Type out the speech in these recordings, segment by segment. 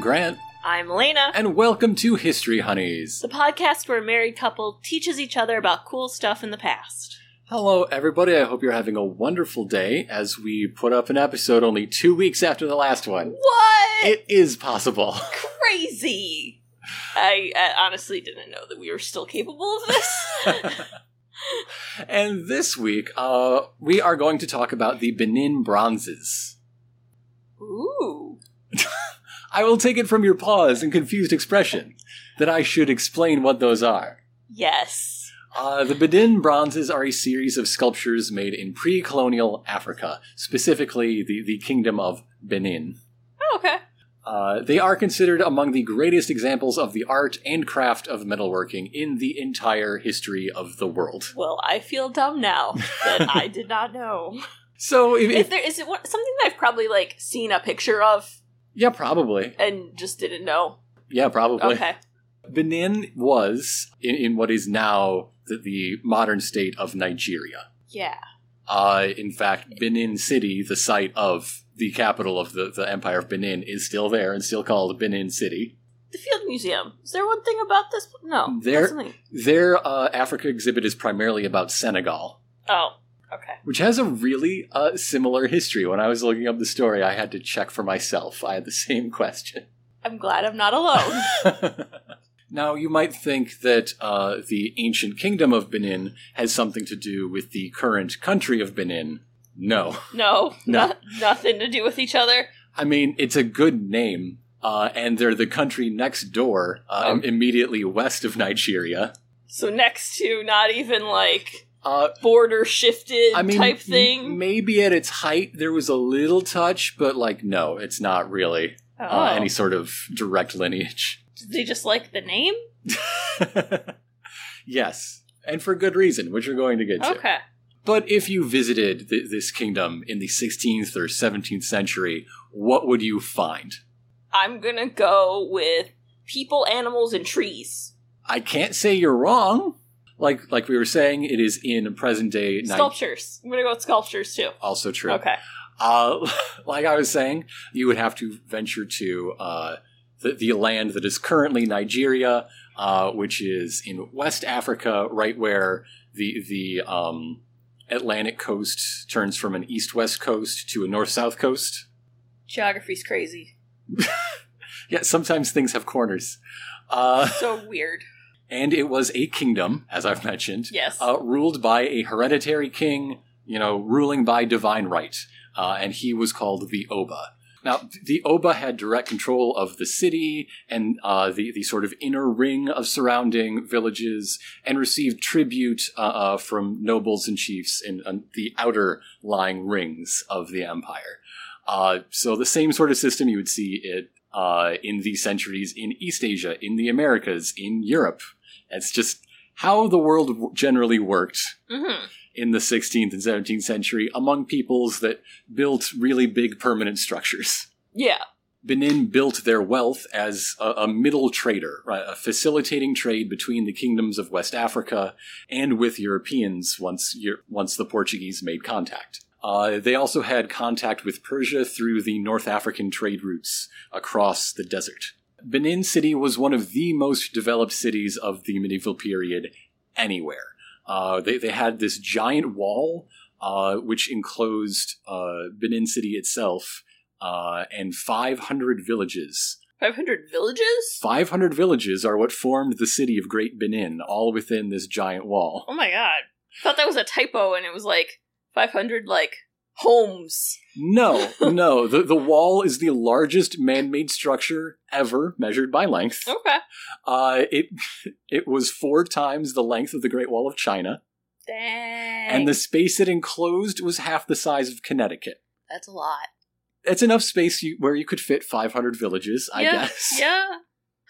I'm Grant, I'm Elena, and welcome to History Honeys. the podcast where a married couple teaches each other about cool stuff in the past. Hello, everybody. I hope you're having a wonderful day as we put up an episode only two weeks after the last one. What? It is possible. Crazy. I, I honestly didn't know that we were still capable of this. and this week, uh, we are going to talk about the Benin bronzes. Ooh. I will take it from your pause and confused expression that I should explain what those are. Yes. Uh, the Benin bronzes are a series of sculptures made in pre colonial Africa, specifically the, the Kingdom of Benin. Oh, okay. Uh, they are considered among the greatest examples of the art and craft of metalworking in the entire history of the world. Well, I feel dumb now that I did not know. So, if, If if there is it what, something that I've probably like seen a picture of yeah, probably, and just didn't know. yeah, probably. Okay. Benin was in, in what is now the, the modern state of Nigeria. Yeah. Uh, in fact, Benin City, the site of the capital of the, the Empire of Benin, is still there and still called Benin City. The Field Museum. Is there one thing about this? No. There- Their uh, Africa exhibit is primarily about Senegal, Oh. Okay. which has a really uh, similar history. When I was looking up the story, I had to check for myself. I had the same question. I'm glad I'm not alone. now, you might think that uh, the ancient kingdom of Benin has something to do with the current country of Benin. No. No, No. no- nothing to do with each other. I mean, it's a good name, uh, and they're the country next door, Oh. immediately west of Nigeria. So next to not even like Uh, border shifted I mean, type thing. maybe at its height there was a little touch, but like, no, it's not really oh, uh, any sort of direct lineage. Did they just like the name? yes, and for good reason, which we're going to get to. Okay. But if you visited th- this kingdom in the 16th or 17th century, what would you find? I'm gonna go with people, animals, and trees. I can't say you're wrong. Like like we were saying, it is in present day. Ni- Sculptures. I'm gonna go with sculptures too. also true. Okay. Uh, like I was saying, you would have to venture to uh, the, the land that is currently Nigeria, uh, which is in West Africa, right where the the um, Atlantic coast turns from an east-west coast to a north-south coast. Geography's crazy. Yeah, sometimes things have corners. Uh, So weird. And it was a kingdom, as I've mentioned, Yes. uh, ruled by a hereditary king, you know, ruling by divine right. Uh, and he was called the Oba. Now, the Oba had direct control of the city and uh, the, the sort of inner ring of surrounding villages and received tribute uh, uh, from nobles and chiefs in uh, the outer lying rings of the empire. Uh, so the same sort of system you would see it uh, in these centuries in East Asia, in the Americas, in Europe. It's just how the world generally worked mm-hmm. in the 16th and 17th century among peoples that built really big permanent structures. Yeah. Benin built their wealth as a, a middle trader, right, a facilitating trade between the kingdoms of West Africa and with Europeans once once the Portuguese made contact. Uh, they also had contact with Persia through the North African trade routes across the desert. Benin City was one of the most developed cities of the medieval period anywhere. Uh, they, they had this giant wall, uh, which enclosed uh, Benin City itself, uh, and 500 villages. 500 villages? 500 villages are what formed the city of Great Benin, all within this giant wall. Oh my god. I thought that was a typo and it was like 500 like homes. No, no, the, the wall is the largest man made structure ever measured by length. Okay. Uh, it, it was four times the length of the Great Wall of China, Dang. and the space it enclosed was half the size of Connecticut. That's a lot. It's enough space you, where you could fit 500 villages, I yeah, guess. Yeah.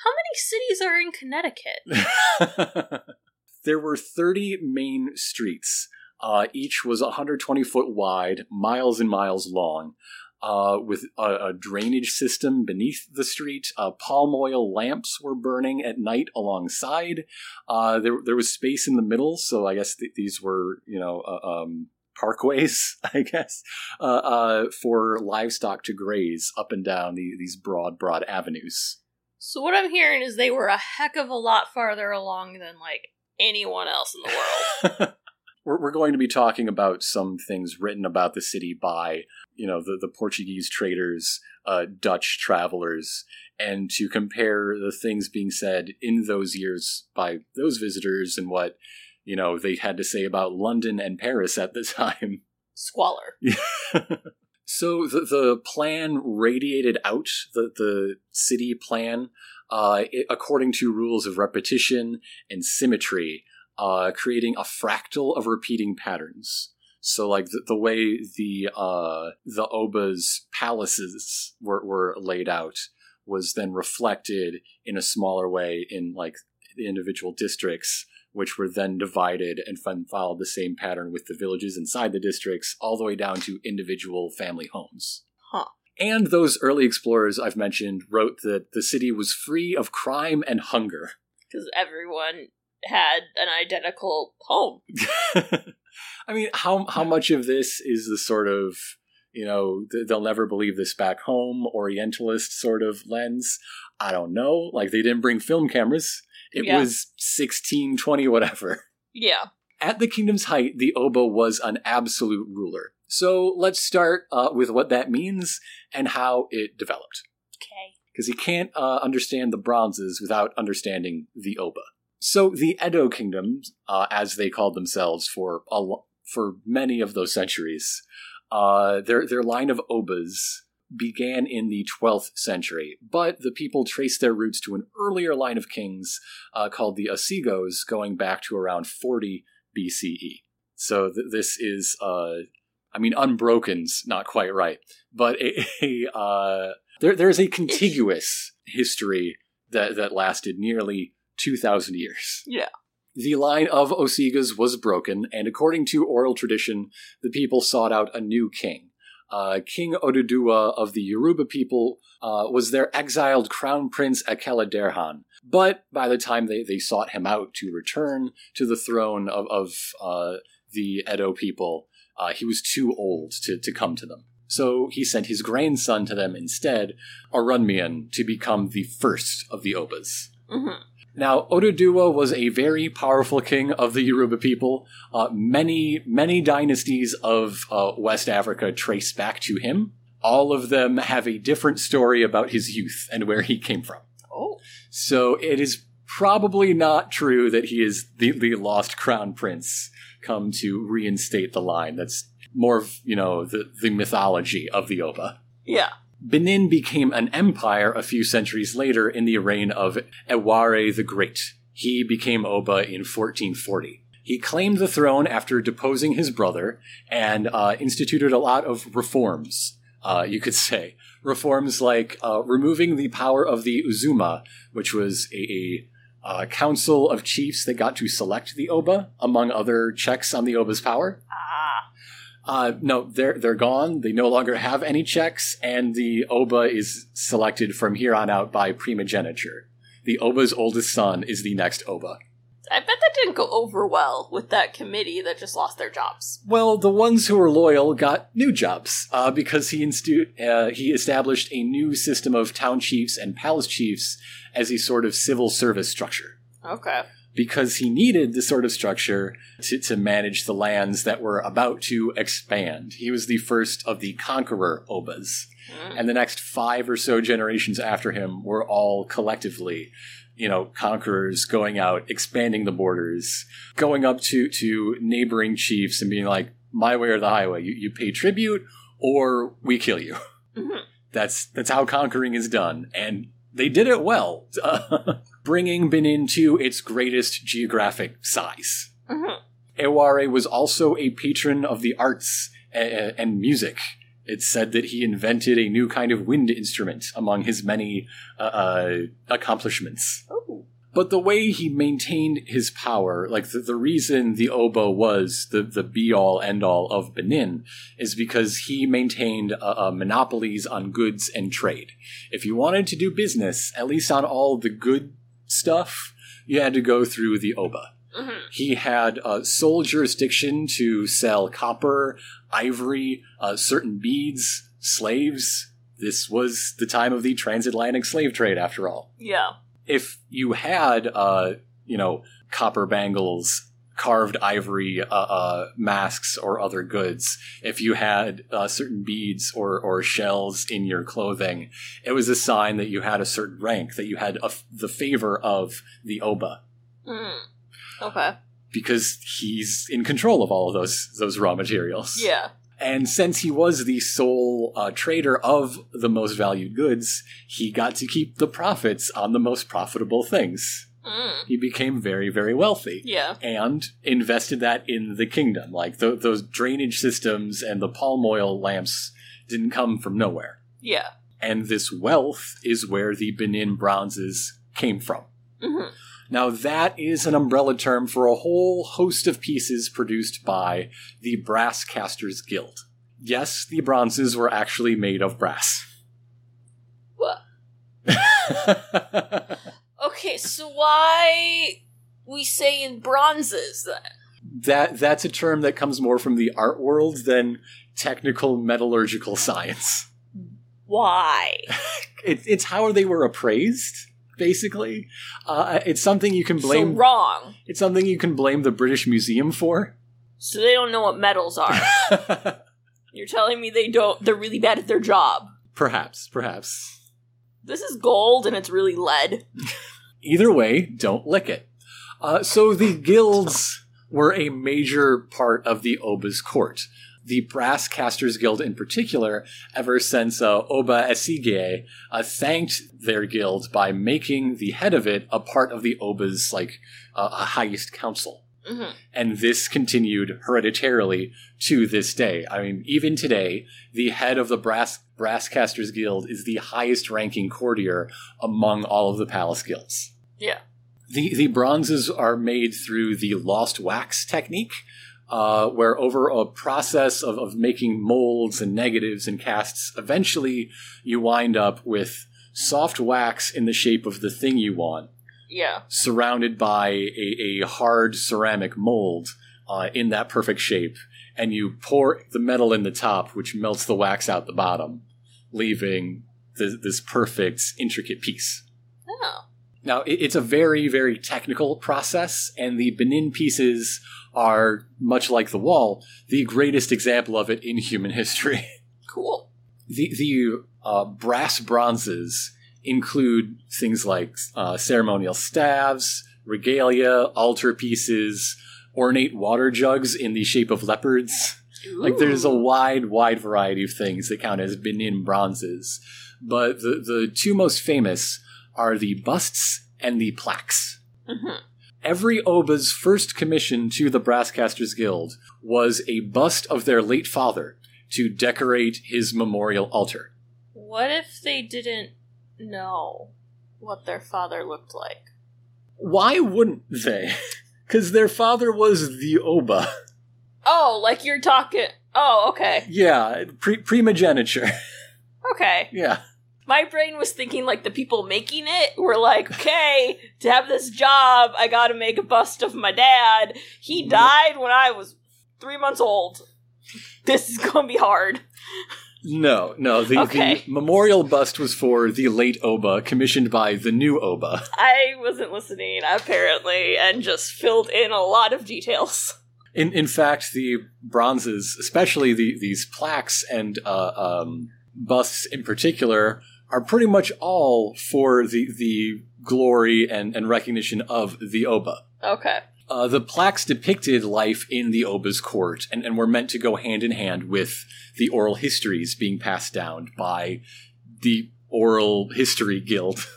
How many cities are in Connecticut? there were 30 main streets. Uh, each was 120 foot wide, miles and miles long, uh, with a, a drainage system beneath the street. Uh, palm oil lamps were burning at night alongside. Uh, there, there was space in the middle, so I guess th- these were, you know, uh, um, parkways, I guess, uh, uh, for livestock to graze up and down the, these broad, broad avenues. So what I'm hearing is they were a heck of a lot farther along than like anyone else in the world. we're, we're going to be talking about some things written about the city by, you know, the, the Portuguese traders, uh, Dutch travelers, and to compare the things being said in those years by those visitors and what, you know, they had to say about London and Paris at the time. Squalor. So the, the plan radiated out, the, the city plan, uh, it, according to rules of repetition and symmetry, uh, creating a fractal of repeating patterns. So like the, the way the uh, the Oba's palaces were, were laid out was then reflected in a smaller way in like the individual districts which were then divided and followed the same pattern with the villages inside the districts, all the way down to individual family homes. Huh. And those early explorers I've mentioned wrote that the city was free of crime and hunger. Because everyone had an identical home. I mean, how how much of this is the sort of you know they'll never believe this back home Orientalist sort of lens? I don't know. Like they didn't bring film cameras. It Yeah. was sixteen twenty whatever. Yeah. At the kingdom's height, the Oba was an absolute ruler. So let's start uh, with what that means and how it developed. Okay. Because you can't uh, understand the bronzes without understanding the Oba. So the Edo kingdom, uh, as they called themselves for a for many of those centuries, uh, their their line of Obas began in the 12th century, but the people traced their roots to an earlier line of kings uh, called the Osigos, going back to around 40 BCE. So th- this is, uh, I mean, unbroken's not quite right, but a, a uh, there, there's a contiguous history that, that lasted nearly 2,000 years. Yeah. The line of Osigas was broken, and according to oral tradition, the people sought out a new king. Uh, king Oduduwa of the Yoruba people uh, was their exiled crown prince Ekaladerhan. But by the time they, they sought him out to return to the throne of, of uh, the Edo people, uh, he was too old to, to come to them. So he sent his grandson to them instead, Oranmiyan, to become the first of the Obas. Mm-hmm. Now, Oduduwa was a very powerful king of the Yoruba people. Uh, many, many dynasties of uh, West Africa trace back to him. All of them have a different story about his youth and where he came from. Oh. So it is probably not true that he is the, the lost crown prince come to reinstate the line. That's more of, you know, the, the mythology of the Oba. Yeah. Benin became an empire a few centuries later in the reign of Ewuare the Great. He became Oba in 1440. He claimed the throne after deposing his brother and uh, instituted a lot of reforms, uh, you could say. Reforms like uh, removing the power of the Uzama, which was a, a uh, council of chiefs that got to select the Oba, among other checks on the Oba's power. Uh, no, they're they're gone. They no longer have any checks, and the Oba is selected from here on out by primogeniture. The Oba's oldest son is the next Oba. I bet that didn't go over well with that committee that just lost their jobs. Well, the ones who were loyal got new jobs uh, because he instu- uh, he established a new system of town chiefs and palace chiefs as a sort of civil service structure. Okay. Because he needed this sort of structure to, to manage the lands that were about to expand. He was the first of the conqueror Obas. Mm. And the next five or so generations after him were all collectively, you know, conquerors going out, expanding the borders, going up to, to neighboring chiefs and being like, my way or the highway. You, you pay tribute or we kill you. Mhm. That's, that's how conquering is done. And they did it well, bringing Benin to its greatest geographic size. Mhm. Ewuare was also a patron of the arts and music. It's said that he invented a new kind of wind instrument among his many uh, uh, accomplishments. Oh. But the way he maintained his power, like the, the reason the Oba was the, the be all end all of Benin, is because he maintained uh, uh, monopolies on goods and trade. If you wanted to do business, at least on all the good stuff, you had to go through the Oba. Mhm. He had uh, sole jurisdiction to sell copper, ivory, uh, certain beads, slaves. This was the time of the transatlantic slave trade, after all. Yeah. If you had, uh, you know, copper bangles, carved ivory uh, uh, masks, or other goods, if you had uh, certain beads or, or shells in your clothing, it was a sign that you had a certain rank, that you had f the favor of the Oba Mm. Okay. because he's in control of all of those those raw materials. Yeah. And since he was the sole uh, trader of the most valued goods, he got to keep the profits on the most profitable things. Mm. He became very, very wealthy Yeah. and invested that in the kingdom. Like th- those drainage systems and the palm oil lamps didn't come from nowhere. Yeah. And this wealth is where the Benin bronzes came from. hmm Now, that is an umbrella term for a whole host of pieces produced by the Brass Casters Guild. Yes, the bronzes were actually made of brass. What? Okay, so why we say in bronzes then? that that's a term that comes more from the art world than technical metallurgical science. Why? It, it's how they were appraised, basically. Uh, it's something you can blame. So wrong. it's something you can blame the British Museum for. So they don't know what metals are. You're telling me they don't they're really bad at their job. perhaps, perhaps. This is gold and it's really lead. Either way, don't lick it. Uh, so the guilds were a major part of the Oba's court. The Brass Casters Guild, in particular, ever since uh, Oba Esigie uh, thanked their guild by making the head of it a part of the Oba's like uh, highest council. Hmm And this continued hereditarily to this day. I mean, even today, the head of the Brass Brasscasters Guild is the highest ranking courtier among all of the palace guilds. Yeah. The the bronzes are made through the lost wax technique, uh, where over a process of, of making molds and negatives and casts, eventually you wind up with soft wax in the shape of the thing you want Yeah. surrounded by a, a hard ceramic mold uh, in that perfect shape, and you pour the metal in the top, which melts the wax out the bottom, leaving th- this perfect, intricate piece. Oh. Now, it, it's a very, very technical process, and the Benin pieces are, much like the wall, the greatest example of it in human history. Cool. The the uh, brass bronzes include things like uh, ceremonial staves, regalia, altar pieces, ornate water jugs in the shape of leopards. Like there's a wide, wide variety of things that count as Benin bronzes, but the the two most famous are the busts and the plaques. Mhm. Every Oba's first commission to the Brasscasters Guild was a bust of their late father to decorate his memorial altar. What if they didn't know what their father looked like? Why wouldn't they? Because their father was the Oba. Oh, like you're talking. Oh, okay. Yeah, pre- primogeniture. Okay. yeah. My brain was thinking like the people making it were like, okay, to have this job, I gotta make a bust of my dad. He died when I was three months old. This is gonna be hard. No, no. The, Okay. the memorial bust was for the late Oba, commissioned by the new Oba. I wasn't listening, apparently, and just filled in a lot of details. In in fact, the bronzes, especially the these plaques and uh, um, busts in particular, are pretty much all for the the glory and, and recognition of the Oba. Okay. Uh, the plaques depicted life in the Oba's court and, and were meant to go hand in hand with the oral histories being passed down by the Oral History Guild.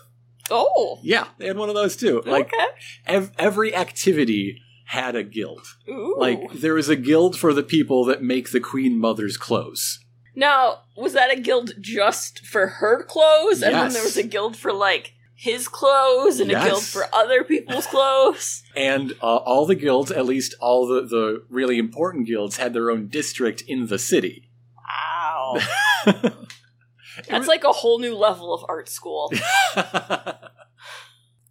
Oh. yeah, they had one of those too. Like okay. ev- every activity had a guild. Ooh. Like there is a guild for the people that make the Queen Mother's clothes. now, was that a guild just for her clothes? And then there was a guild for like his clothes and a guild for other people's clothes? And uh, all the guilds, at least all the, the really important guilds, had their own district in the city. Wow. That's like a whole new level of art school.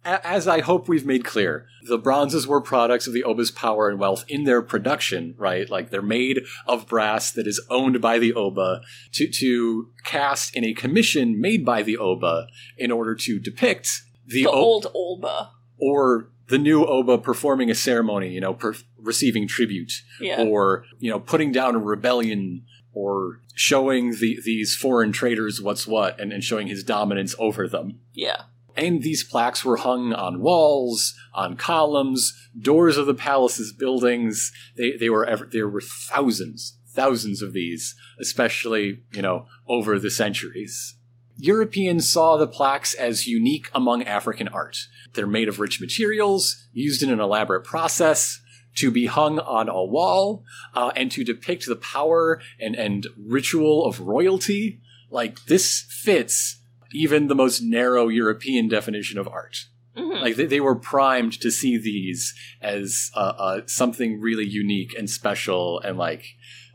As I hope we've made clear, the bronzes were products of the Oba's power and wealth in their production, right? Like they're made of brass that is owned by the Oba to, to cast in a commission made by the Oba in order to depict the, The old Oba. or the new Oba performing a ceremony, you know, per- receiving tribute Yeah. or you know putting down a rebellion or showing the, these foreign traders what's what and, and showing his dominance over them yeah. And these plaques were hung on walls on columns doors of the palace's buildings they, they were ever, there were thousands thousands of these especially you know over the centuries Europeans saw the plaques as unique among African art. They're made of rich materials, used in an elaborate process, to be hung on a wall, uh, and to depict the power and, and ritual of royalty. Like, this fits even the most narrow European definition of art. Mhm. Like, they, they were primed to see these as uh, uh, something really unique and special, and like,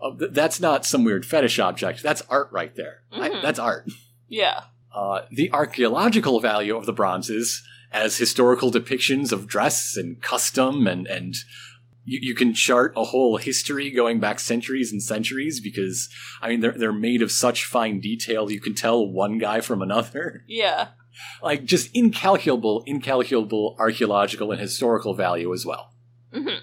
uh, th- that's not some weird fetish object. That's art right there. I- Mhm. that's art. yeah. Uh, the archaeological value of the bronzes as historical depictions of dress and custom and and you, you can chart a whole history going back centuries and centuries because I mean they're they're made of such fine detail you can tell one guy from another Yeah. like just incalculable incalculable archaeological and historical value as well hmm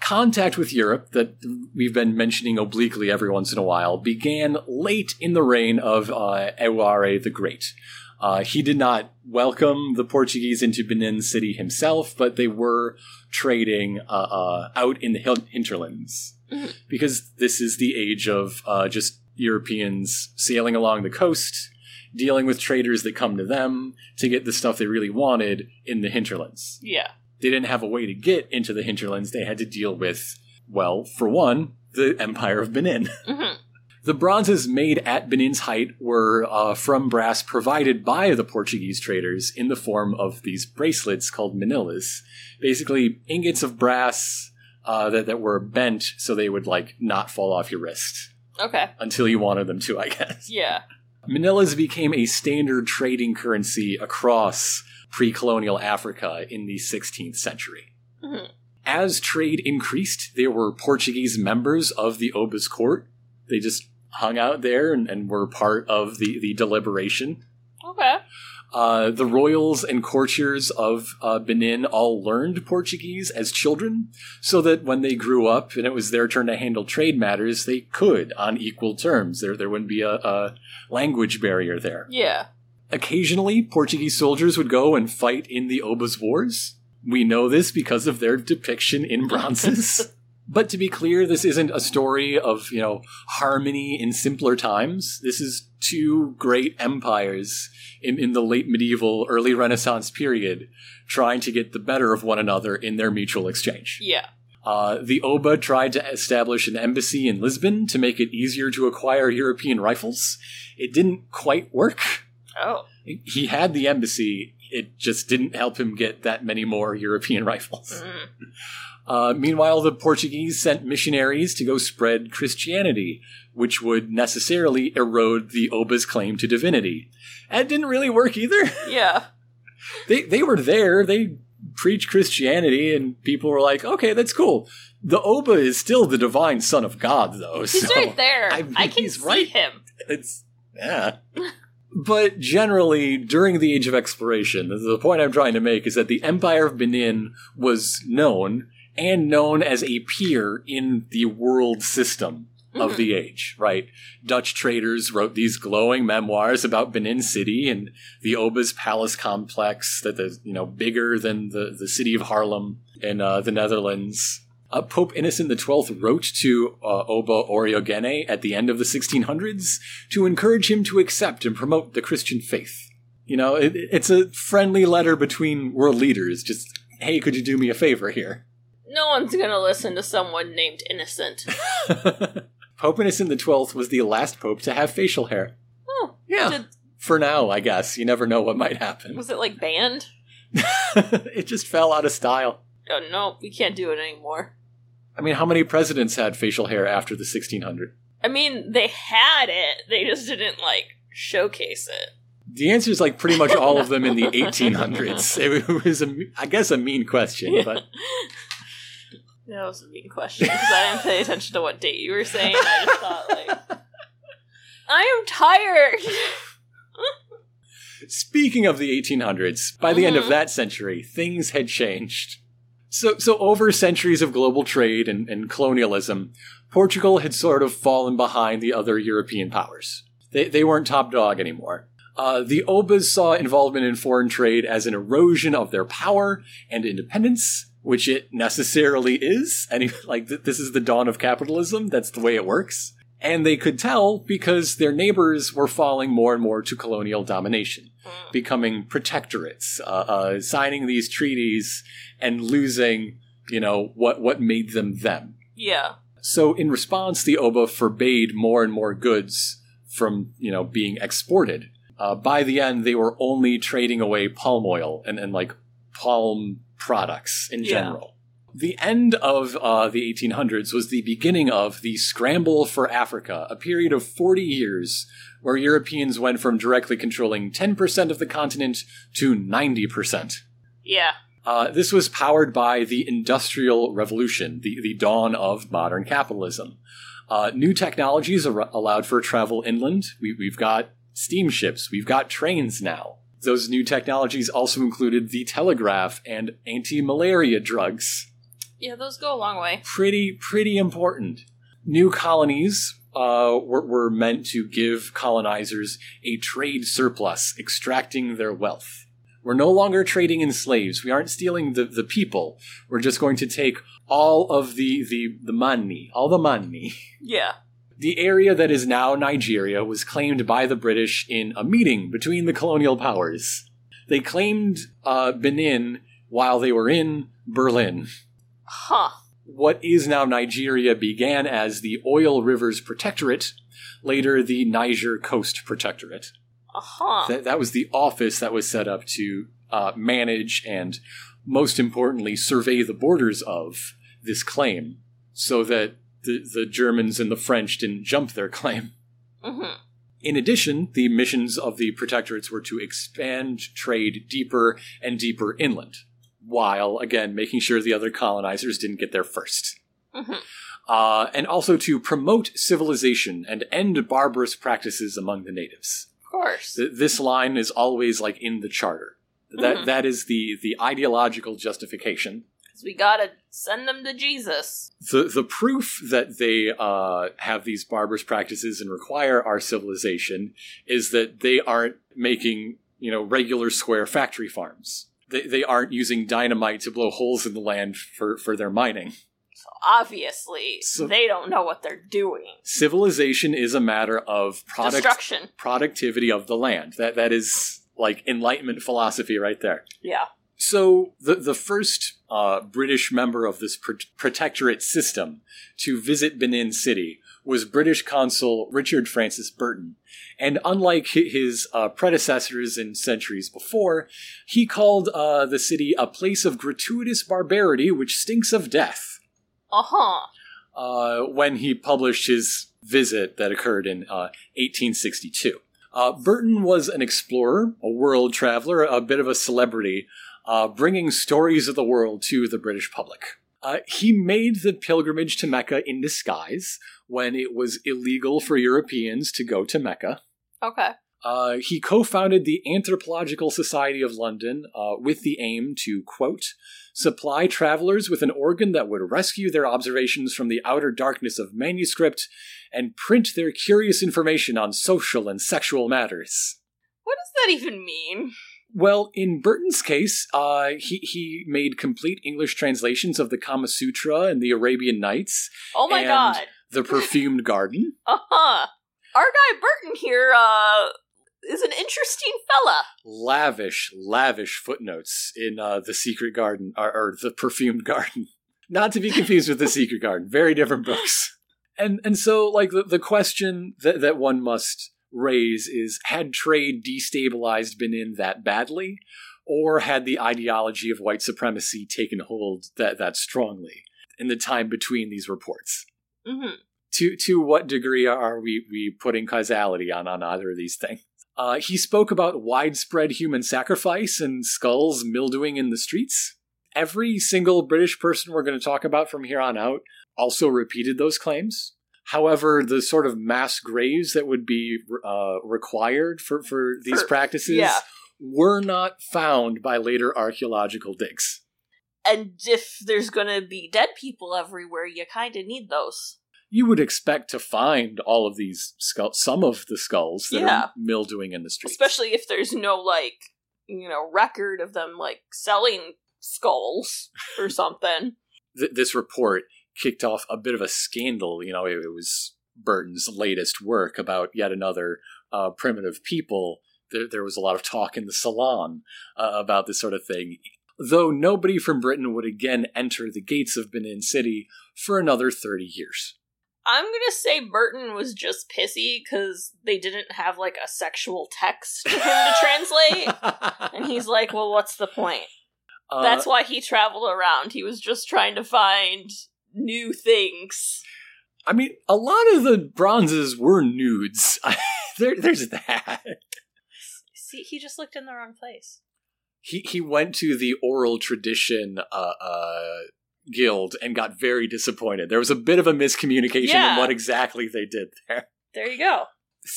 contact with Europe that we've been mentioning obliquely every once in a while began late in the reign of uh, Ewuare the Great. Uh, he did not welcome the Portuguese into Benin City himself, but they were trading uh, uh, out in the hinterlands Mhm. because this is the age of uh, just Europeans sailing along the coast, dealing with traders that come to them to get the stuff they really wanted in the hinterlands Yeah. they didn't have a way to get into the hinterlands. They had to deal with, well, for one, the Empire of Benin. hmm The bronzes made at Benin's height were uh, from brass provided by the Portuguese traders in the form of these bracelets called manillas. Basically, ingots of brass uh, that, that were bent so they would, like, not fall off your wrist Okay. until you wanted them to, I guess. Yeah. Manillas became a standard trading currency across pre colonial Africa in the 16th century. Mhm. As trade increased, there were Portuguese members of the Oba's court. They just hung out there and, and were part of the, the deliberation. Okay. Uh, the royals and courtiers of uh, Benin all learned Portuguese as children, so that when they grew up and it was their turn to handle trade matters, they could on equal terms. There, there wouldn't be a, a language barrier there. Yeah. Occasionally, Portuguese soldiers would go and fight in the Oba's wars. We know this because of their depiction in bronzes. But to be clear, this isn't a story of, you know, harmony in simpler times. This is two great empires in, in the late medieval, early Renaissance period trying to get the better of one another in their mutual exchange. Yeah. Uh, the Oba tried to establish an embassy in Lisbon to make it easier to acquire European rifles. It didn't quite work. Oh. He had the embassy, it just didn't help him get that many more European rifles. Mm. Uh, meanwhile, the Portuguese sent missionaries to go spread Christianity, which would necessarily erode the Oba's claim to divinity. That didn't really work either. Yeah. they they were there, they preached Christianity, and people were like, okay, that's cool. The Oba is still the divine son of God, though. He's so right there. I I, can he's see right. him. it's yeah. But generally, during the Age of Exploration, the point I'm trying to make is that the Empire of Benin was known and known as a peer in the world system of Mhm. the age, right? Dutch traders wrote these glowing memoirs about Benin City and the Oba's palace complex that is, you know, bigger than the, the city of Haarlem in uh, the Netherlands. Uh, Pope Innocent XII wrote to uh, Oba Oriogene at the end of the 1600s to encourage him to accept and promote the Christian faith. You know, it, it's a friendly letter between world leaders. Just, hey, could you do me a favor here? No one's gonna listen to someone named Innocent. Pope Innocent the Twelfth was the last pope to have facial hair. Oh. Yeah. Did, For now, I guess. You never know what might happen. was it like banned? it just fell out of style. Oh no, we can't do it anymore. I mean, how many presidents had facial hair after the 1600? I mean, they had it. They just didn't like showcase it. The answer is like pretty much all of them in the 1800s. It was, a, I guess, a mean question, but That was a mean question because I didn't pay attention to what date you were saying. I just thought like, I am tired. speaking of the 1800s, by the end of Mhm. that century, things had changed. So, so over centuries of global trade and, and colonialism, Portugal had sort of fallen behind the other European powers. They, they weren't top dog anymore. Uh, the Obas saw involvement in foreign trade as an erosion of their power and independence, which it necessarily is. And like th- this is the dawn of capitalism. That's the way it works. And they could tell because their neighbors were falling more and more to colonial domination, Mm. becoming protectorates, uh, uh, signing these treaties and losing, you know, what what made them them. Yeah. So in response, the Oba forbade more and more goods from, you know, being exported. Uh, by the end, they were only trading away palm oil and, and like palm products in Yeah. general. The end of uh, the 1800s was the beginning of the Scramble for Africa, a period of 40 years where Europeans went from directly controlling 10% of the continent to 90%. Yeah. Uh, this was powered by the Industrial Revolution, the, the dawn of modern capitalism. Uh, new technologies ar- allowed for travel inland. We, we've got steamships, we've got trains now. Those new technologies also included the telegraph and anti malaria drugs. Yeah, those go a long way. Pretty, pretty important. New colonies uh, were, were meant to give colonizers a trade surplus, extracting their wealth. We're no longer trading in slaves. We aren't stealing the, the people. We're just going to take all of the, the, the money, all the money. Yeah. The area that is now Nigeria was claimed by the British in a meeting between the colonial powers. They claimed uh, Benin while they were in Berlin. Huh. What is now Nigeria began as the Oil Rivers Protectorate, later the Niger Coast Protectorate. Uh huh. That, that was the office that was set up to uh, manage and, most importantly, survey the borders of this claim so that the, the Germans and the French didn't jump their claim. hmm In addition, the missions of the protectorates were to expand trade deeper and deeper inland, while, again, making sure the other colonizers didn't get there first. hmm Uh, and also to promote civilization and end barbarous practices among the natives. Of course. Th- this line is always like in the charter. That Mhm. that is the the ideological justification. Because we gotta send them to Jesus. The the proof that they uh, have these barbarous practices and require our civilization is that they aren't making you know regular square factory farms. They they aren't using dynamite to blow holes in the land for for their mining. So obviously, So- they don't know what they're doing. Civilization is a matter of product Destruction. productivity of the land. That that is like enlightenment philosophy right there. Yeah. So the the first uh, British member of this pro- protectorate system to visit Benin City was British consul Richard Francis Burton, and unlike his uh, predecessors in centuries before, he called uh, the city a place of gratuitous barbarity which stinks of death. Uh huh. Uh, when he published his visit that occurred in uh, 1862. Uh, Burton was an explorer, a world traveler, a bit of a celebrity, uh, bringing stories of the world to the British public. Uh, he made the pilgrimage to Mecca in disguise when it was illegal for Europeans to go to Mecca. Okay. Uh, he co founded the Anthropological Society of London uh, with the aim to, quote, supply travelers with an organ that would rescue their observations from the outer darkness of manuscript and print their curious information on social and sexual matters. What does that even mean? Well, in Burton's case, uh, he, he made complete English translations of the Kama Sutra and the Arabian Nights, Oh my And- god. the Perfumed Garden. Uh huh. Our guy Burton here, uh, is an interesting fella. lavish, lavish footnotes in uh, the Secret Garden or, or the Perfumed Garden. Not to be confused with the Secret Garden. Very different books. And and so like the, the question that, that one must raise is had trade destabilized Benin that badly, or had the ideology of white supremacy taken hold that that strongly in the time between these reports? Mm-hmm. to to what degree are we we putting causality on on either of these things? Uh, he spoke about widespread human sacrifice and skulls mildewing in the streets. Every single British person we're going to talk about from here on out also repeated those claims. However, the sort of mass graves that would be uh, required for, for these For- practices yeah. were not found by later archaeological digs. And if there's gonna be dead people everywhere, you kind of need those. You would expect to find all of these skulls, some of the skulls that Yeah. are mildewing in the streets. Especially if there's no, like, you know, record of them, like, selling skulls or something. Th- this report kicked off a bit of a scandal. You know, it, it was Burton's latest work about yet another uh, primitive people. There, there was a lot of talk in the salon uh, about this sort of thing. Though nobody from Britain would again enter the gates of Benin City for another 30 years. I'm gonna say Burton was just pissy because they didn't have, like, a sexual text for him to translate. And he's like, well, what's the point? Uh, That's why he traveled around. He was just trying to find new things. I mean, a lot of the bronzes were nudes. there, there's that. See, he just looked in the wrong place. He he went to the oral tradition uh, uh, guild and got very disappointed. There was a bit of a miscommunication in what exactly they did there. There you go.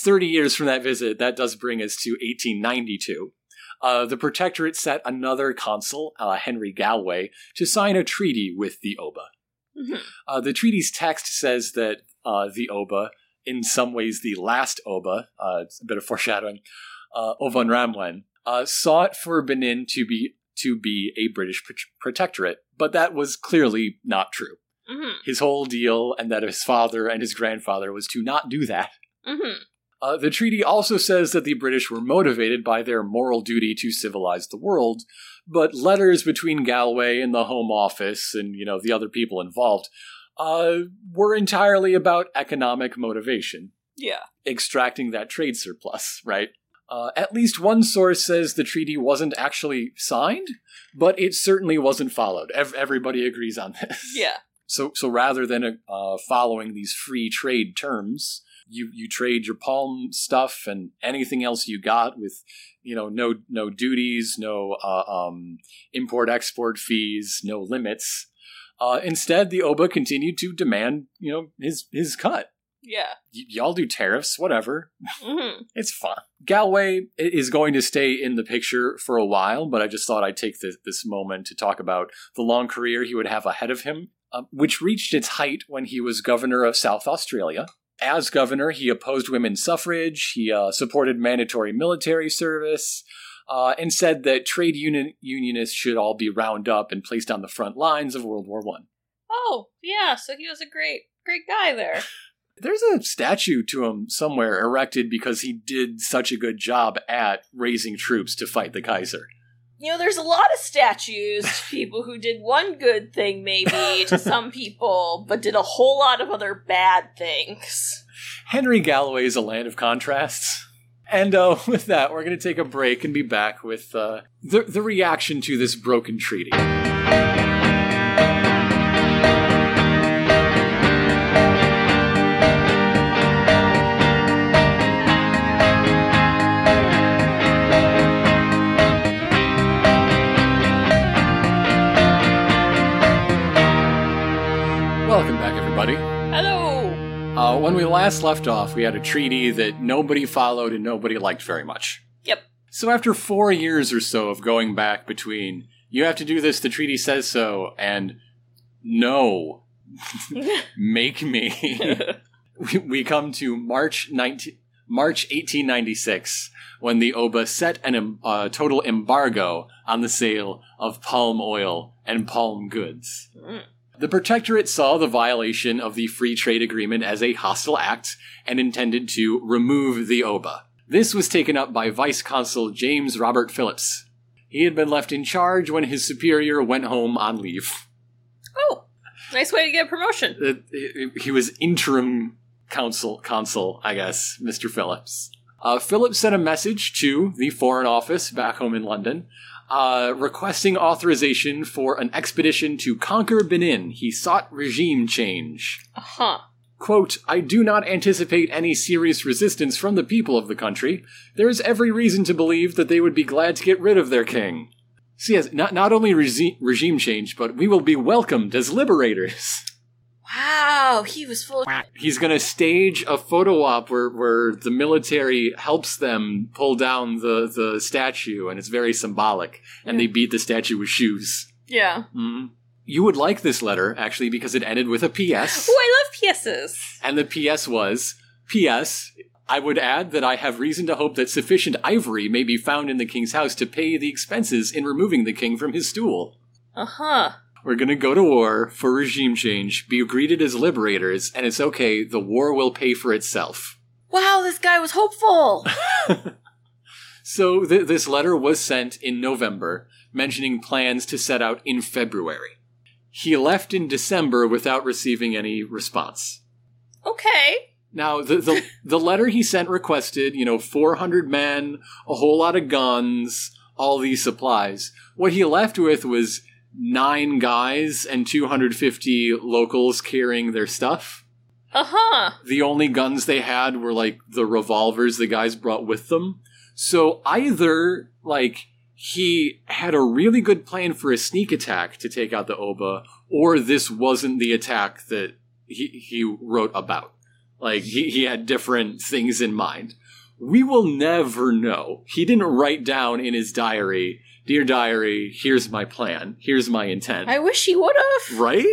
30 years from that visit, that does bring us to 1892. Uh, the Protectorate set another consul, uh, Henry Galway, to sign a treaty with the Oba. Mhm. Uh, the treaty's text says that uh, the Oba, in some ways the last Oba, uh, it's a bit of foreshadowing, uh, Ovonramwen, uh, sought for Benin to be to be a British pro- protectorate, but that was clearly not true. hmm His whole deal, and that of his father and his grandfather, was to not do that. hmm Uh, the treaty also says that the British were motivated by their moral duty to civilize the world, but letters between Galway and the Home Office and you know the other people involved uh, were entirely about economic motivation, Yeah. extracting that trade surplus. Right. Uh, at least one source says the treaty wasn't actually signed, but it certainly wasn't followed. Ev- everybody agrees on this. Yeah. So, so rather than uh, following these free trade terms, you you trade your palm stuff and anything else you got with, you know, no no duties, no uh, um, import export fees, no limits. Uh, instead, the Oba continued to demand, you know, his his cut. Yeah. Y- y'all do tariffs, whatever. hmm It's fun. Galway is going to stay in the picture for a while, but I just thought I'd take this, this moment to talk about the long career he would have ahead of him, uh, which reached its height when he was governor of South Australia. As governor, he opposed women's suffrage, he uh, supported mandatory military service, uh, and said that trade union- unionists should all be round up and placed on the front lines of World War One. Oh, yeah. So he was a great, great guy there. There's a statue to him somewhere erected because he did such a good job at raising troops to fight the Kaiser. You know, there's a lot of statues to people who did one good thing, maybe, to some people, but did a whole lot of other bad things. Henry Galloway is a land of contrasts. And uh, with that, we're going to take a break and be back with uh, the, the reaction to this broken treaty. Last left off, we had a treaty that nobody followed and nobody liked very much. Yep. So after four years or so of going back between you have to do this, the treaty says so, and no, make me, we, we come to March 19, March 1896 when the Oba set a em- uh, total embargo on the sale of palm oil and palm goods. Mm. The Protectorate saw the violation of the Free Trade Agreement as a hostile act and intended to remove the Oba. This was taken up by Vice Consul James Robert Phillips. He had been left in charge when his superior went home on leave. oh, nice way to get a promotion. Uh, He was interim consul, consul, I guess, Mr. Phillips. Uh, Phillips sent a message to the Foreign Office back home in London, uh, requesting authorization for an expedition to conquer Benin. He sought regime change. Uh huh. Quote, I do not anticipate any serious resistance from the people of the country. There is every reason to believe that they would be glad to get rid of their king. So yes, not, not only regi- regime change, but we will be welcomed as liberators. Wow, he was full. He's gonna stage a photo op where, where the military helps them pull down the, the statue, and it's very symbolic. And they beat the statue with shoes. yeah. Mhm. You would like this letter, actually, because it ended with a PS. Oh, I love PSs. And the PS was P.S. I would add that I have reason to hope that sufficient ivory may be found in the king's house to pay the expenses in removing the king from his stool. Uh huh. We're gonna go to war for regime change, be greeted as liberators, and it's okay, the war will pay for itself. Wow, this guy was hopeful. So th- this letter was sent in November, mentioning plans to set out in February. He left in December without receiving any response. okay. Now, the, the, the letter he sent requested, you know, 400 men, a whole lot of guns, all these supplies. What he left with was nine guys and 250 locals carrying their stuff. Uh huh. The only guns they had were like the revolvers the guys brought with them. So either, like, he had a really good plan for a sneak attack to take out the Oba, or this wasn't the attack that he, he wrote about. Like, he, he had different things in mind. We will never know. He didn't write down in his diary, Dear Diary, here's my plan, here's my intent. I wish he would have. right?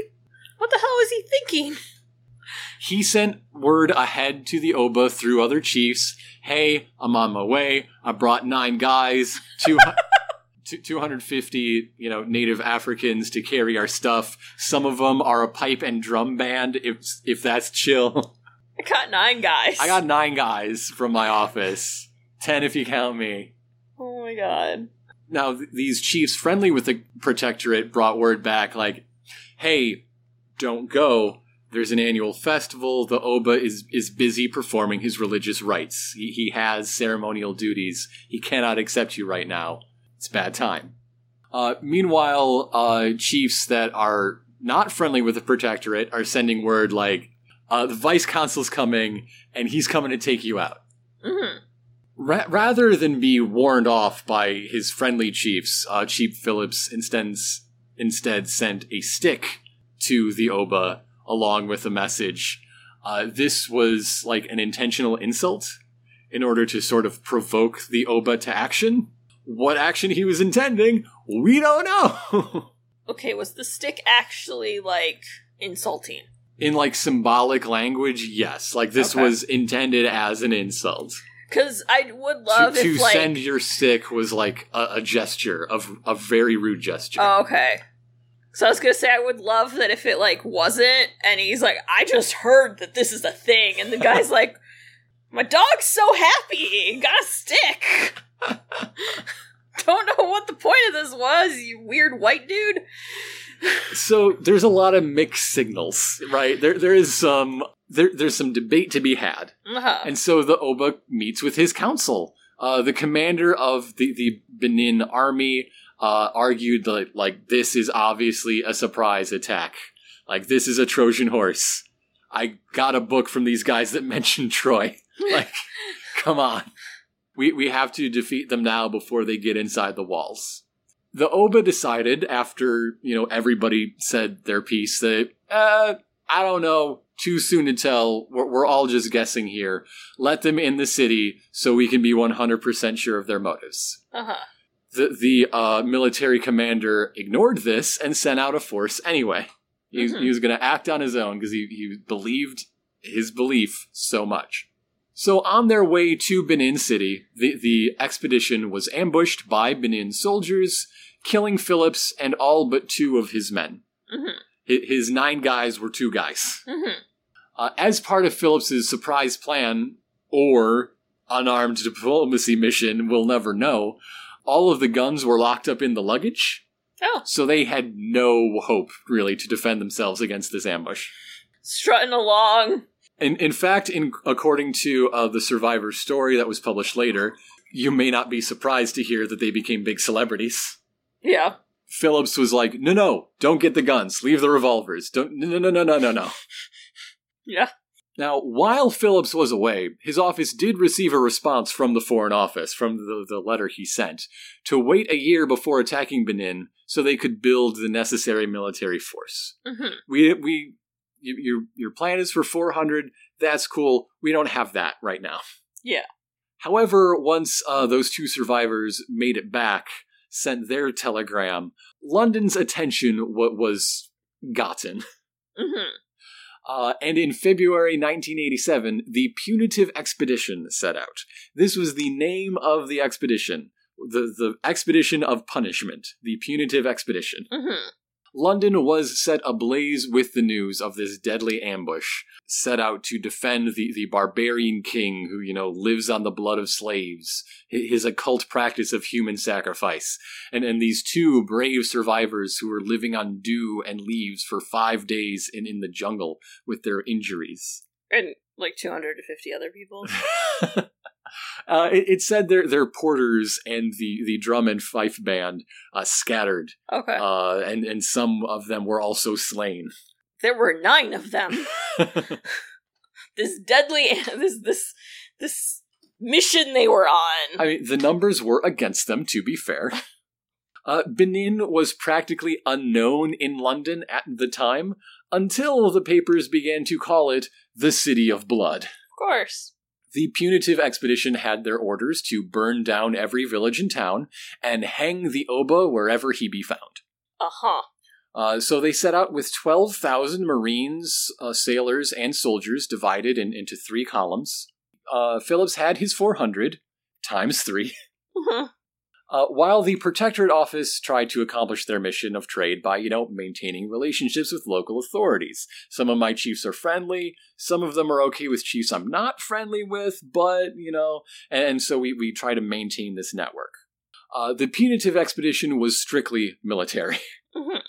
What the hell was he thinking? He sent word ahead to the Oba through other chiefs. Hey, I'm on my way. I brought nine guys, two, two- 250, you know, native Africans to carry our stuff. Some of them are a pipe and drum band, if if that's chill. I got nine guys. I got nine guys from my office, ten if you count me. Oh my god. Now, th- these chiefs friendly with the protectorate brought word back like, "Hey, don't go. There's an annual festival. The Oba is is busy performing his religious rites. He, he has ceremonial duties. He cannot accept you right now. It's bad time." Uh, meanwhile, uh, chiefs that are not friendly with the protectorate are sending word like, uh, "The vice consul's coming, and he's coming to take you out." Ra- rather than be warned off by his friendly chiefs, uh, Chief Phillips instead, instead sent a stick to the Oba along with a message. Uh, this was like an intentional insult in order to sort of provoke the Oba to action. What action he was intending, we don't know. Okay, was the stick actually like insulting? in like symbolic language, yes. Like this Okay. was intended as an insult. Because I would love to, to if like. send your stick was like a, a gesture of a very rude gesture. Oh, okay. So I was gonna say I would love that if it like wasn't, and he's like, I just heard that this is a thing, and the guy's like, my dog's so happy, he got a stick. Don't know what the point of this was, you weird white dude. So there's a lot of mixed signals, right? There there is some there there's some debate to be had, Uh-huh. and so the Oba meets with his council. Uh, the commander of the the Benin army uh, argued that like this is obviously a surprise attack, like this is a Trojan horse. I got a book from these guys that mentioned Troy. Like, come on. We, we have to defeat them now before they get inside the walls. The Oba decided after, you know, everybody said their piece that, uh, I don't know, too soon to tell. We're, we're all just guessing here. Let them in the city so we can be 100% sure of their motives. Uh-huh. The, the uh, military commander ignored this and sent out a force anyway. He, Mhm. he was going to act on his own because he, he believed his belief so much. So on their way to Benin City, the, the expedition was ambushed by Benin soldiers, killing Phillips and all but two of his men. Mhm. His nine guys were two guys. Mhm. Uh, as part of Phillips's surprise plan, or unarmed diplomacy mission, we'll never know, all of the guns were locked up in the luggage, Oh, so they had no hope, really, to defend themselves against this ambush. strutting along. In, in fact, in, according to uh, the survivor's story that was published later, you may not be surprised to hear that they became big celebrities. Yeah. Phillips was like, no, no, don't get the guns. Leave the revolvers. Don't, no, no, no, no, no, no, no. Yeah. Now, while Phillips was away, his office did receive a response from the Foreign Office, from the, the letter he sent, to wait a year before attacking Benin so they could build the necessary military force. hmm We, we, you, your, your plan is for 400. That's cool. We don't have that right now. Yeah. However, once uh, those two survivors made it back, sent their telegram, London's attention w- was gotten. hmm Uh, and in February 1987, the Punitive Expedition set out. This was the name of the expedition, the, the Expedition of Punishment, the Punitive Expedition. hmm London was set ablaze with the news of this deadly ambush, set out to defend the, the barbarian king who, you know, lives on the blood of slaves, his occult practice of human sacrifice, and, and these two brave survivors who were living on dew and leaves for five days in, in the jungle with their injuries. And like 250 other people. uh, it, it said their, their porters and the, the drum and fife band uh, scattered, Okay. uh, and, and some of them were also slain. there were nine of them. This deadly, this this this mission they were on. I mean, the numbers were against them, to be fair. Uh, Benin was practically unknown in London at the time until the papers began to call it the City of Blood. of course. The punitive expedition had their orders to burn down every village and town and hang the Oba wherever he be found. Uh huh. Uh, so they set out with 12,000 Marines, uh, sailors, and soldiers divided in, into three columns. Uh, Phillips had his 400 times three. Uh, while the Protectorate Office tried to accomplish their mission of trade by, you know, maintaining relationships with local authorities. Some of my chiefs are friendly, some of them are okay with chiefs I'm not friendly with, but, you know, and, and so we, we try to maintain this network. Uh, the punitive expedition was strictly military. Mhm.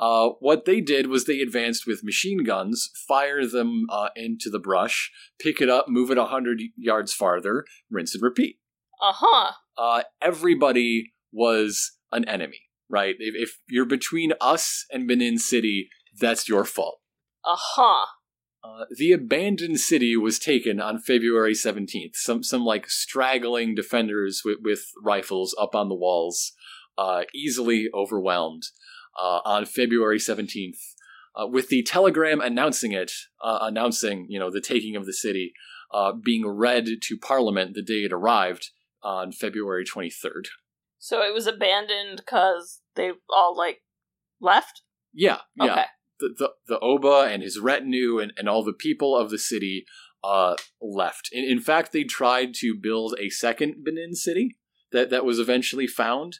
Uh, what they did was they advanced with machine guns, fire them uh, into the brush, pick it up, move it a hundred yards farther, rinse and repeat Uh huh. uh, everybody was an enemy, right? If, if you're between us and Benin City, that's your fault. Uh huh. Uh, the abandoned city was taken on February 17th. Some some like straggling defenders with, with rifles up on the walls, uh, easily overwhelmed uh, on February 17th. Uh, with the telegram announcing it, uh, announcing you know the taking of the city, uh, being read to Parliament the day it arrived on February 23rd. So it was abandoned because they all like left. Yeah, yeah. Okay. The, the the Oba and his retinue and, and all the people of the city uh, left. In, in fact, they tried to build a second Benin city that, that was eventually found.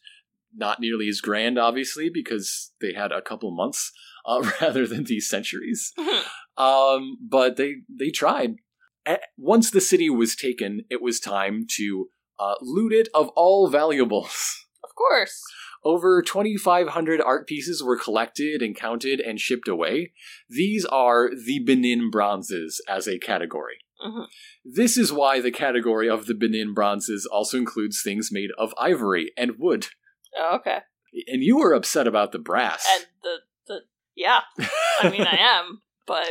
Not nearly as grand, obviously, because they had a couple months uh, rather than these centuries. Um, but they they tried. Once the city was taken, it was time to uh, loot it of all valuables. of course. Over 2,500 art pieces were collected and counted and shipped away. These are the Benin bronzes as a category. Mhm. This is why the category of the Benin bronzes also includes things made of ivory and wood. Oh, okay. And you were upset about the brass. And the the yeah. I mean, I am, but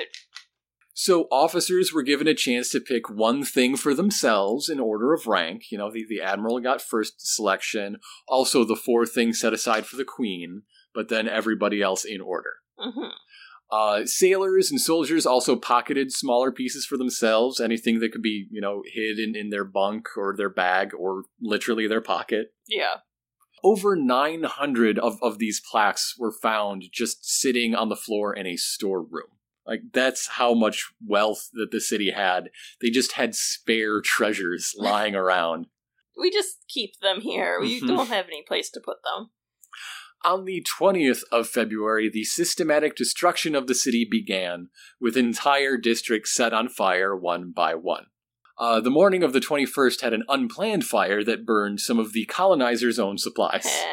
So officers were given a chance to pick one thing for themselves in order of rank. You know, the, the admiral got first selection, also the four things set aside for the queen, but then everybody else in order. mhm. Uh, sailors and soldiers also pocketed smaller pieces for themselves, anything that could be, you know, hidden in their bunk or their bag or literally their pocket. yeah. Over 900 of, of these plaques were found just sitting on the floor in a storeroom. Like, that's how much wealth that the city had. They just had spare treasures lying around. We just keep them here. We Mhm. don't have any place to put them. On the 20th of February, the systematic destruction of the city began, with entire districts set on fire one by one. Uh, the morning of the 21st had an unplanned fire that burned some of the colonizers' own supplies.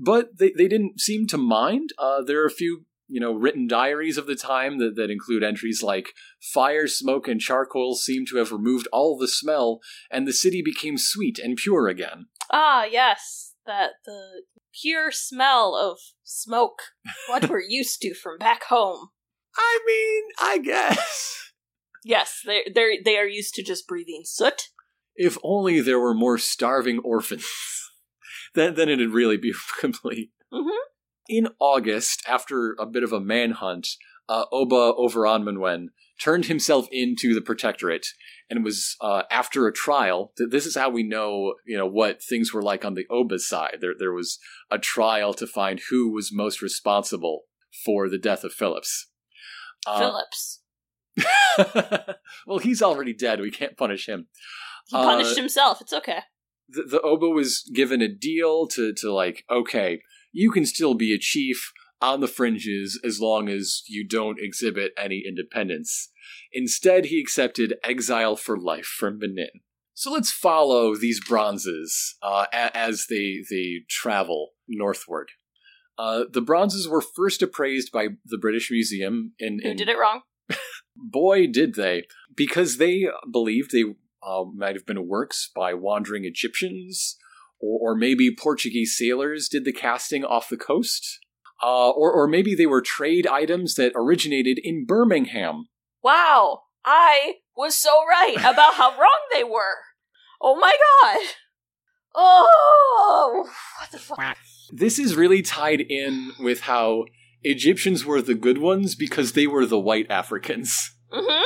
But they, they didn't seem to mind. Uh, there are a few, you know, written diaries of the time that, that include entries like fire, smoke, and charcoal seem to have removed all the smell, and the city became sweet and pure again. Ah, yes. That the pure smell of smoke. What we're used to from back home. I mean, I guess. Yes, they they they are used to just breathing soot. If only there were more starving orphans. then, then it'd really be complete. Mhm. In August, after a bit of a manhunt, uh, Oba Ovonramwen turned himself into the Protectorate and was, uh, after a trial, th- this is how we know, you know, what things were like on the Oba side. There, there was a trial to find who was most responsible for the death of Phillips. Uh, Phillips. well, he's already dead. We can't punish him. He punished uh, himself. It's okay. the, the Oba was given a deal to, to like, okay, you can still be a chief on the fringes as long as you don't exhibit any independence. Instead, he accepted exile for life from Benin. So let's follow these bronzes uh, as they they travel northward. Uh, the bronzes were first appraised by the British Museum in, Who did it wrong? boy did they because they believed they uh, might have been works by wandering egyptians or, or maybe portuguese sailors did the casting off the coast uh, or, or maybe they were trade items that originated in birmingham Wow, I was so right about how wrong they were. Oh my god. Oh, what the fuck? this is really tied in with how egyptians were the good ones because they were the white africans hmm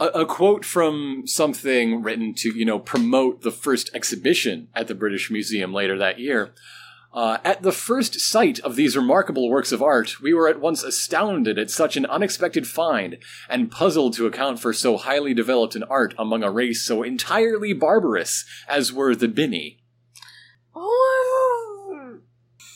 a, a quote from something written to you know promote the first exhibition at the British Museum later that year. Uh, at the first sight of these remarkable works of art, we were at once astounded at such an unexpected find, and puzzled to account for so highly developed an art among a race so entirely barbarous as were the Bini.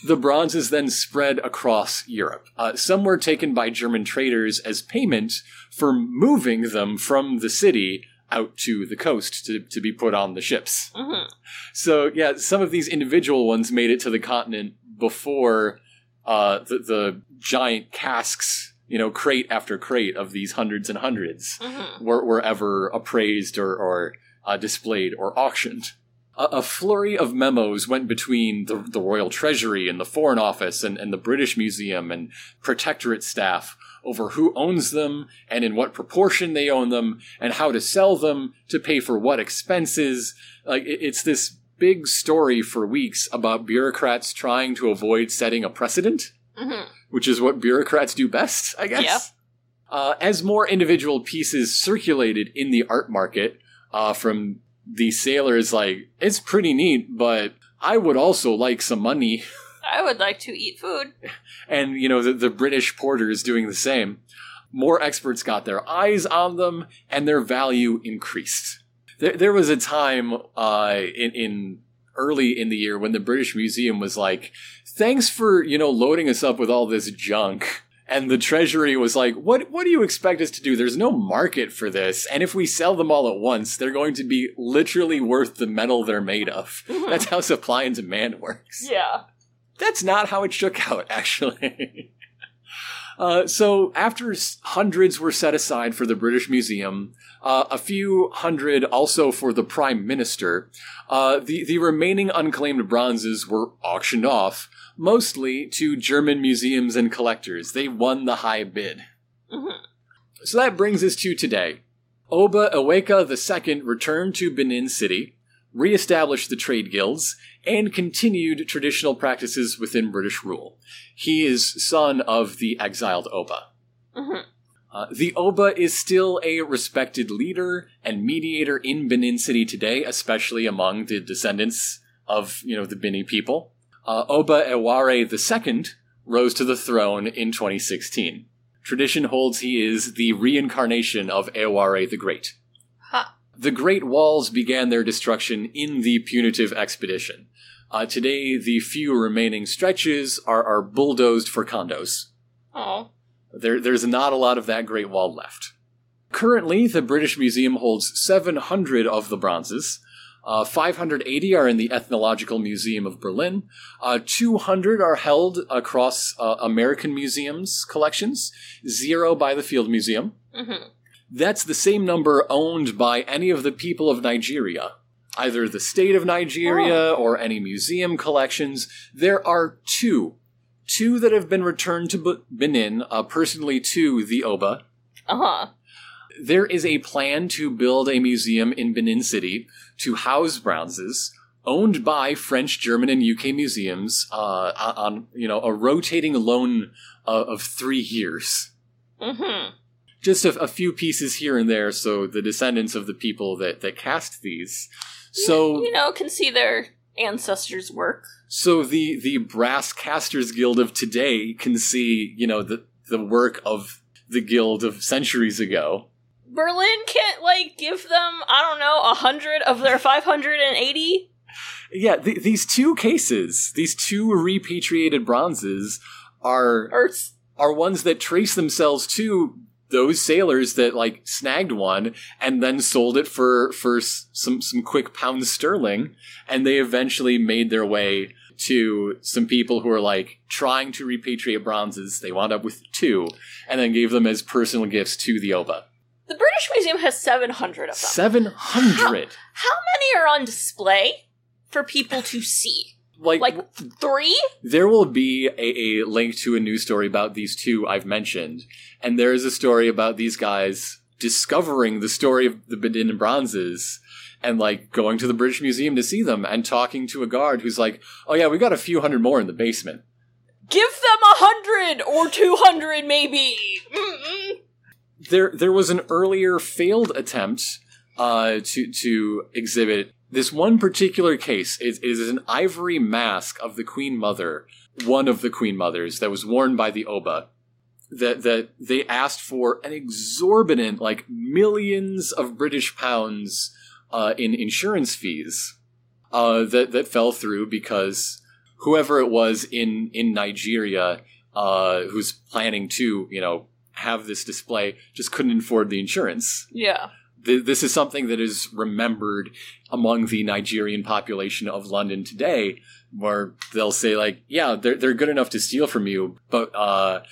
The bronzes then spread across Europe. Uh, some were taken by German traders as payment for moving them from the city out to the coast to, to be put on the ships. Mhm. So, yeah, some of these individual ones made it to the continent before uh, the, the giant casks, you know, crate after crate of these hundreds and hundreds Mhm. were, were ever appraised or, or uh, displayed or auctioned. A, a flurry of memos went between the, the Royal Treasury and the Foreign Office and, and the British Museum and Protectorate staff over who owns them and in what proportion they own them and how to sell them to pay for what expenses. Like, it- it's this big story for weeks about bureaucrats trying to avoid setting a precedent Mhm. which is what bureaucrats do best, I guess. Yeah. Uh, as more individual pieces circulated in the art market uh, from the sailor is like, it's pretty neat, but I would also like some money. I would like to eat food. And, you know, the, the British is doing the same. More experts got their eyes on them, and their value increased. There, there was a time uh, in, in early in the year when the British Museum was like, "Thanks for you know loading us up with all this junk." And the Treasury was like, "What? What do you expect us to do? There's no market for this, and if we sell them all at once, they're going to be literally worth the metal they're made of. That's how supply and demand works." Yeah. That's not how it shook out, actually. Uh, so, after hundreds were set aside for the British Museum, uh, a few hundred also for the Prime Minister, uh, the, the remaining unclaimed bronzes were auctioned off, mostly to German museums and collectors. They won the high bid. Mhm. So that brings us to today. Oba Eweka II returned to Benin City, re-established the trade guilds, and continued traditional practices within British rule. He is son of the exiled Oba. Mhm. Uh, the Oba is still a respected leader and mediator in Benin City today, especially among the descendants of you know the Bini people. Uh, Oba Ewuare II rose to the throne in 2016. Tradition holds he is the reincarnation of Ewuare the Great. Ha. The Great Walls began their destruction in the punitive expedition. Uh, today, the few remaining stretches are, are bulldozed for condos. Oh. There, there's not a lot of that Great Wall left. Currently, the British Museum holds 700 of the bronzes. Uh, 580 are in the Ethnological Museum of Berlin. Uh, 200 are held across uh, American museums' collections, zero by the Field Museum. Mhm. That's the same number owned by any of the people of Nigeria. Either the state of Nigeria or any museum collections. There are two. Two that have been returned to Benin, uh, personally to the Oba. Uh huh. There is a plan to build a museum in Benin City to house bronzes owned by French, German, and UK museums uh, on you know a rotating loan uh, of three years. Mm-hmm. Just a, a, few pieces here and there, so the descendants of the people that that cast these, so you know, can see their ancestors' work. So the the brass casters guild of today can see you know the the work of the guild of centuries ago. Berlin can't like give them I don't know a hundred of their five hundred and eighty yeah, th- these two cases, these two repatriated bronzes, are Earth's. are ones that trace themselves to those sailors that like snagged one and then sold it for for some some quick pounds sterling, and they eventually made their way to some people who are like trying to repatriate bronzes. They wound up with two, and then gave them as personal gifts to the Oba. The British Museum has seven hundred of them. Seven hundred. How, how many are on display? for people to see. Like, like three? There will be a, a link to a news story about these two I've mentioned, and there is a story about these guys discovering the story of the Benin bronzes and like going to the British Museum to see them and talking to a guard who's like, "Oh yeah, we got a few hundred more in the basement." Give them a hundred or two hundred, maybe. Mm-mm. There, there was an earlier failed attempt uh, to to exhibit this one particular case is, is an ivory mask of the Queen Mother, one of the Queen Mothers that was worn by the Oba. That that they asked for an exorbitant, like millions of British pounds uh, in insurance fees. Uh, that that fell through because whoever it was in in Nigeria uh, who's planning to you know have this display just couldn't afford the insurance. Yeah th- this is something that is remembered among the Nigerian population of London today, where they'll say like, "Yeah, they're they're good enough to steal from you, but uh,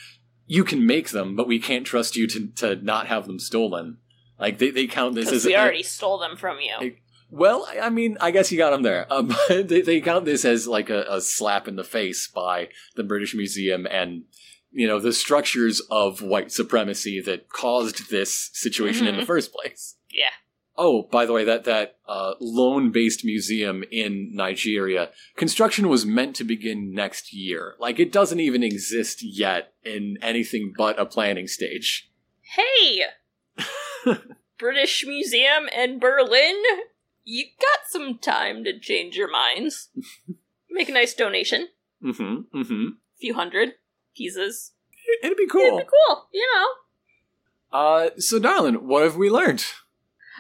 you can make them, but we can't trust you to to not have them stolen." Like they, they count this as we already a, stole them from you. A, well, I mean, I guess you got them there, um, they, they count this as like a, a slap in the face by the British Museum and you know the structures of white supremacy that caused this situation mm-hmm. in the mm-hmm. first place. Yeah. Oh, by the way, that that uh, loan-based museum in Nigeria construction was meant to begin next year. Like it doesn't even exist yet in anything but a planning stage. Hey, British Museum in Berlin, you got some time to change your minds. Make a nice donation. Mm-hmm. Mm-hmm. A few hundred pieces. It'd be cool. It'd be cool, you know. Uh, so, darling, what have we learned?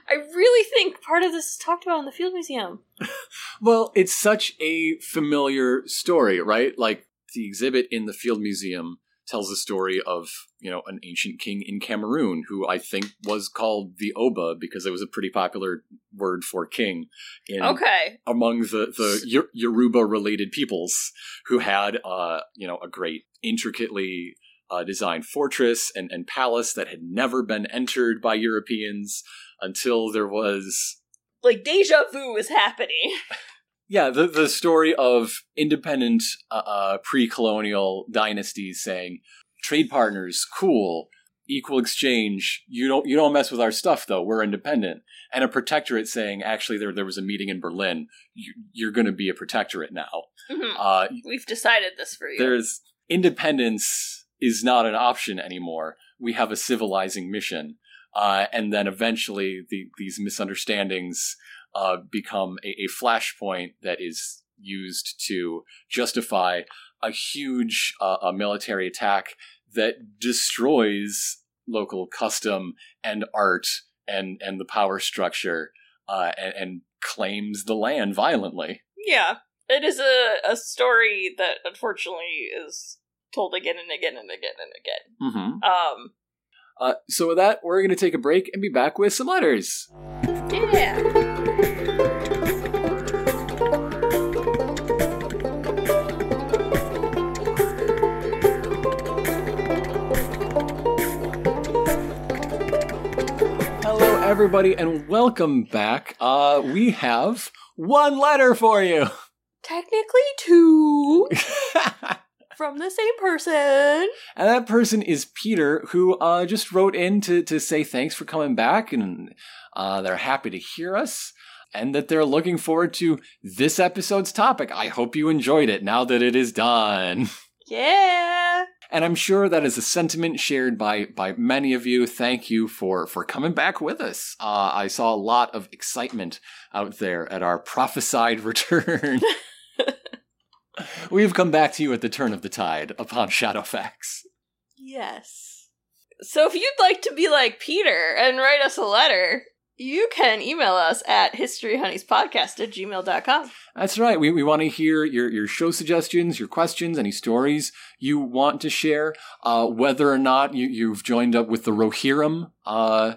I really think part of this is talked about in the Field Museum. well, it's such a familiar story, right? Like the exhibit in the Field Museum tells the story of, you know, an ancient king in Cameroon who I think was called the Oba because it was a pretty popular word for king in okay. among the the Yoruba related peoples who had uh, you know, a great intricately uh, designed fortress and, and palace that had never been entered by Europeans until there was like deja vu is happening. yeah, the the story of independent uh, uh, pre-colonial dynasties saying trade partners, cool, equal exchange. You don't you don't mess with our stuff though. We're independent. And a protectorate saying, actually, there there was a meeting in Berlin. You, are going to be a protectorate now. Mm-hmm. Uh, We've decided this for you. There's independence is not an option anymore. We have a civilizing mission. Uh, and then eventually the, these misunderstandings uh, become a, a flashpoint that is used to justify a huge uh, a military attack that destroys local custom and art and and the power structure uh, and, and, claims the land violently. Yeah, it is a, a story that unfortunately is told again and again and again and again. Mm-hmm. Um, uh, so with that, we're going to take a break and be back with some letters. Yeah. Everybody, and welcome back. Uh, we have one letter for you. Technically, two. from the same person. And that person is Peter, who uh, just wrote in to, to say thanks for coming back and uh, they're happy to hear us and that they're looking forward to this episode's topic. I hope you enjoyed it now that it is done. Yeah. And I'm sure that is a sentiment shared by by many of you. Thank you for for coming back with us. Uh, I saw a lot of excitement out there at our prophesied return. We've come back to you at the turn of the tide upon Shadowfax. Yes. So if you'd like to be like Peter and write us a letter, you can email us at historyhoneyspodcast at gmail.com. That's right. We, we want to hear your, your show suggestions, your questions, any stories you want to share, uh, whether or not you, you've joined up with the Rohirrim, uh,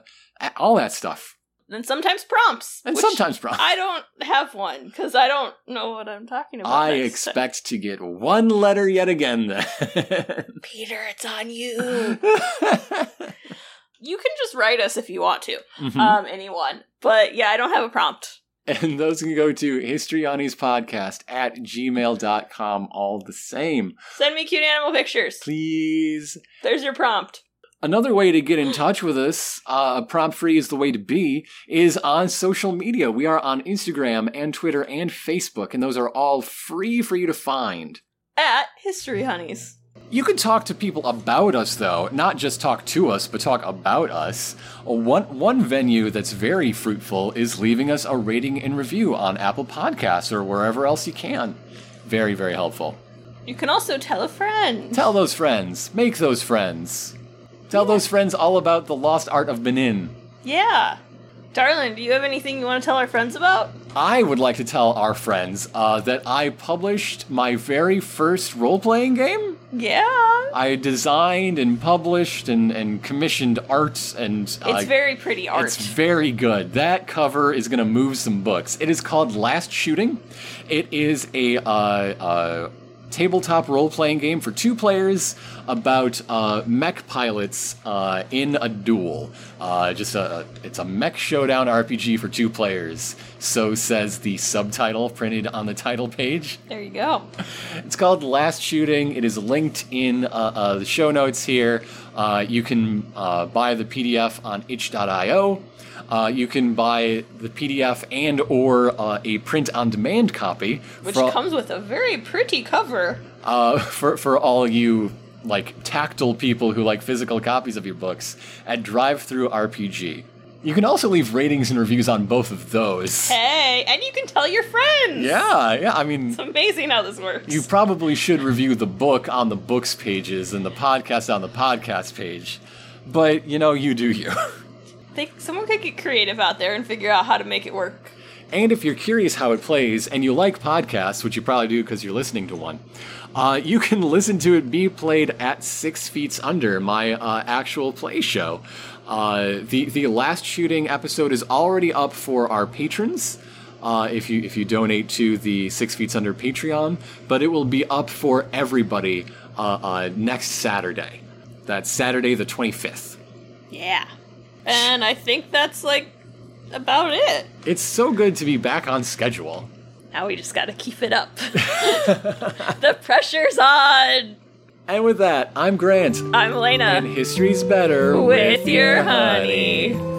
all that stuff. And sometimes prompts. And sometimes prompts. I don't have one because I don't know what I'm talking about. I expect to get one letter yet again then. Peter, it's on you. you can just write us if you want to. Mhm. Um, anyone. But yeah, I don't have a prompt. and those can go to historyhoneyspodcast at gmail.com all the same. Send me cute animal pictures. Please. There's your prompt. Another way to get in touch with us, uh, prompt free is the way to be, is on social media. We are on Instagram and Twitter and Facebook, and those are all free for you to find. At History Honeys. You can talk to people about us, though, not just talk to us, but talk about us. One, one venue that's very fruitful is leaving us a rating and review on Apple Podcasts or wherever else you can. Very, very helpful. You can also tell a friend. Tell those friends, make those friends. Tell those friends all about the lost art of Benin. yeah. Darlin, do you have anything you want to tell our friends about? I would like to tell our friends uh, that I published my very first role playing game. Yeah. I designed and published and, and commissioned art, and uh, It's very pretty art. It's very good. That cover is going to move some books. It is called Last Shooting. It is a uh, uh, tabletop role playing game for two players about uh, mech pilots uh, in a duel. Uh, just a it's a mech showdown RPG for two players. So says the subtitle printed on the title page. there you go. It's called Last Shooting. It is linked in uh, uh, the show notes here. Uh, you can uh, buy the PDF on itch.io. Uh, you can buy the PDF and or uh, a print-on-demand copy Which for, comes with a very pretty cover. uh, for for all you like tactile people who like physical copies of your books at DriveThruRPG. You can also leave ratings and reviews on both of those. Hey, and you can tell your friends. Yeah, yeah. I mean, It's amazing how this works. You probably should review the book on the books pages and the podcast on the podcast page. But, you know, you do you. They, someone could get creative out there and figure out how to make it work. and if you're curious how it plays and you like podcasts, which you probably do because you're listening to one, uh, you can listen to it be played at Six Feet Under, my uh, actual play show. Uh, the the last shooting episode is already up for our patrons. Uh, if you if you donate to the Six Feet Under Patreon, but it will be up for everybody uh, uh, next Saturday. That's Saturday the 25th. Yeah. And I think that's like about it. It's so good to be back on schedule. Now we just gotta keep it up. the pressure's on. And with that, I'm Grant, I'm Elena. and history's better with your honey.